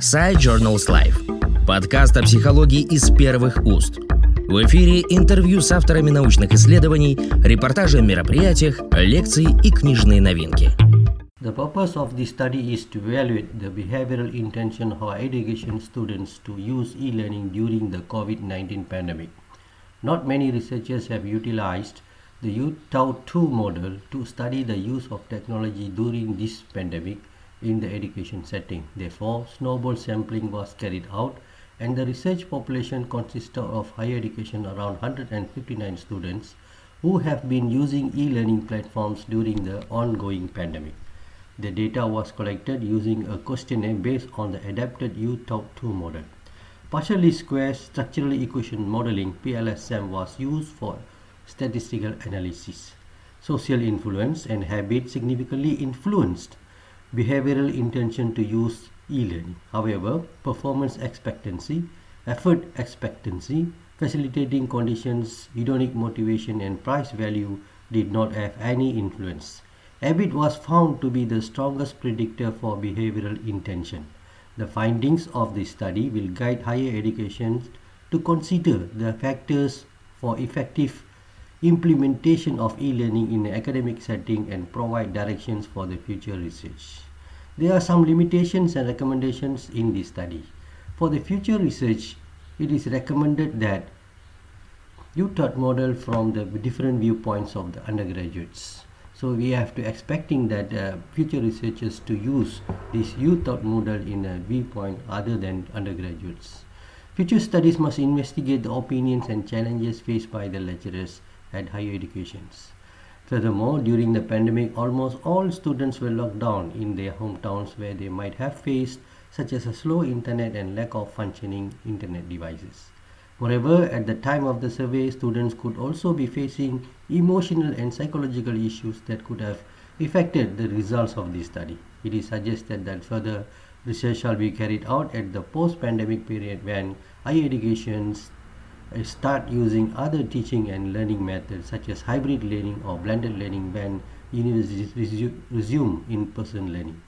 Side Journals Life. Подкаст о психологии из первых уст. В эфире интервью с авторами научных исследований, репортажи о мероприятиях, лекции и книжные новинки. The purpose of this study is to evaluate the behavioral intention of education students to use e-learning during the COVID-19 pandemic. Not many researchers have utilized the U-Tau2 model to study the use of technology during this pandemic in the education setting. Therefore, snowball sampling was carried out and the research population consisted of higher education around 159 students who have been using e-learning platforms during the ongoing pandemic. The data was collected using a questionnaire based on the adapted UTAUT2 model. Partial least square structural equation modeling PLS-SEM was used for statistical analysis. Social influence and habit significantly influenced behavioral intention to use e-learning. However, performance expectancy, effort expectancy, facilitating conditions, hedonic motivation and price value did not have any influence. Habit was found to be the strongest predictor for behavioral intention. The findings of this study will guide higher education to consider the factors for effective implementation of e-learning in an academic setting and provide directions for the future research. There are some limitations and recommendations in this study. For the future research, it is recommended that UTAUT model from the different viewpoints of the undergraduates. So we have to expecting that uh, future researchers to use this UTAUT model in a viewpoint other than undergraduates. Future studies must investigate the opinions and challenges faced by the lecturers at higher educations. Furthermore, during the pandemic, almost all students were locked down in their hometowns where they might have faced such as a slow internet and lack of functioning internet devices. Moreover, at the time of the survey, students could also be facing emotional and psychological issues that could have affected the results of this study. It is suggested that further research shall be carried out at the post-pandemic period when higher education start using other teaching and learning methods such as hybrid learning or blended learning when universities resume in-person learning.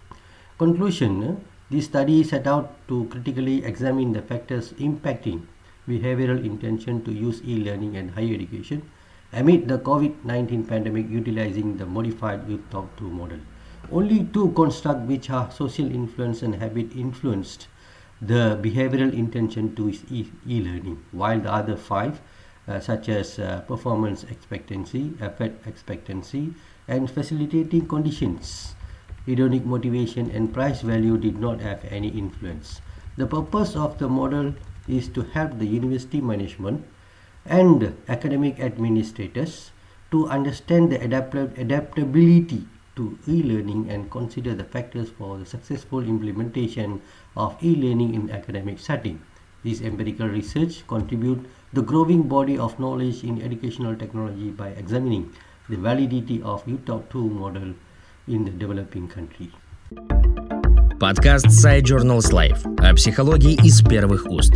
Conclusion, eh? this study set out to critically examine the factors impacting behavioral intention to use e-learning and higher education amid the COVID-19 pandemic utilizing the modified UTAUT2 model. Only two constructs which are social influence and habit influenced the behavioral intention to e-learning, while the other five, uh, such as uh, performance expectancy, effort expectancy, and facilitating conditions, hedonic motivation, and price value did not have any influence. The purpose of the model is to help the university management and academic administrators to understand the adaptability to e-learning and consider the factors for the successful implementation of e-learning in academic setting. This empirical research contribute the growing body of knowledge in educational technology by examining the validity of UTAUT 2 model in the developing country. Подкаст PsyJournals Life о психологии из первых уст.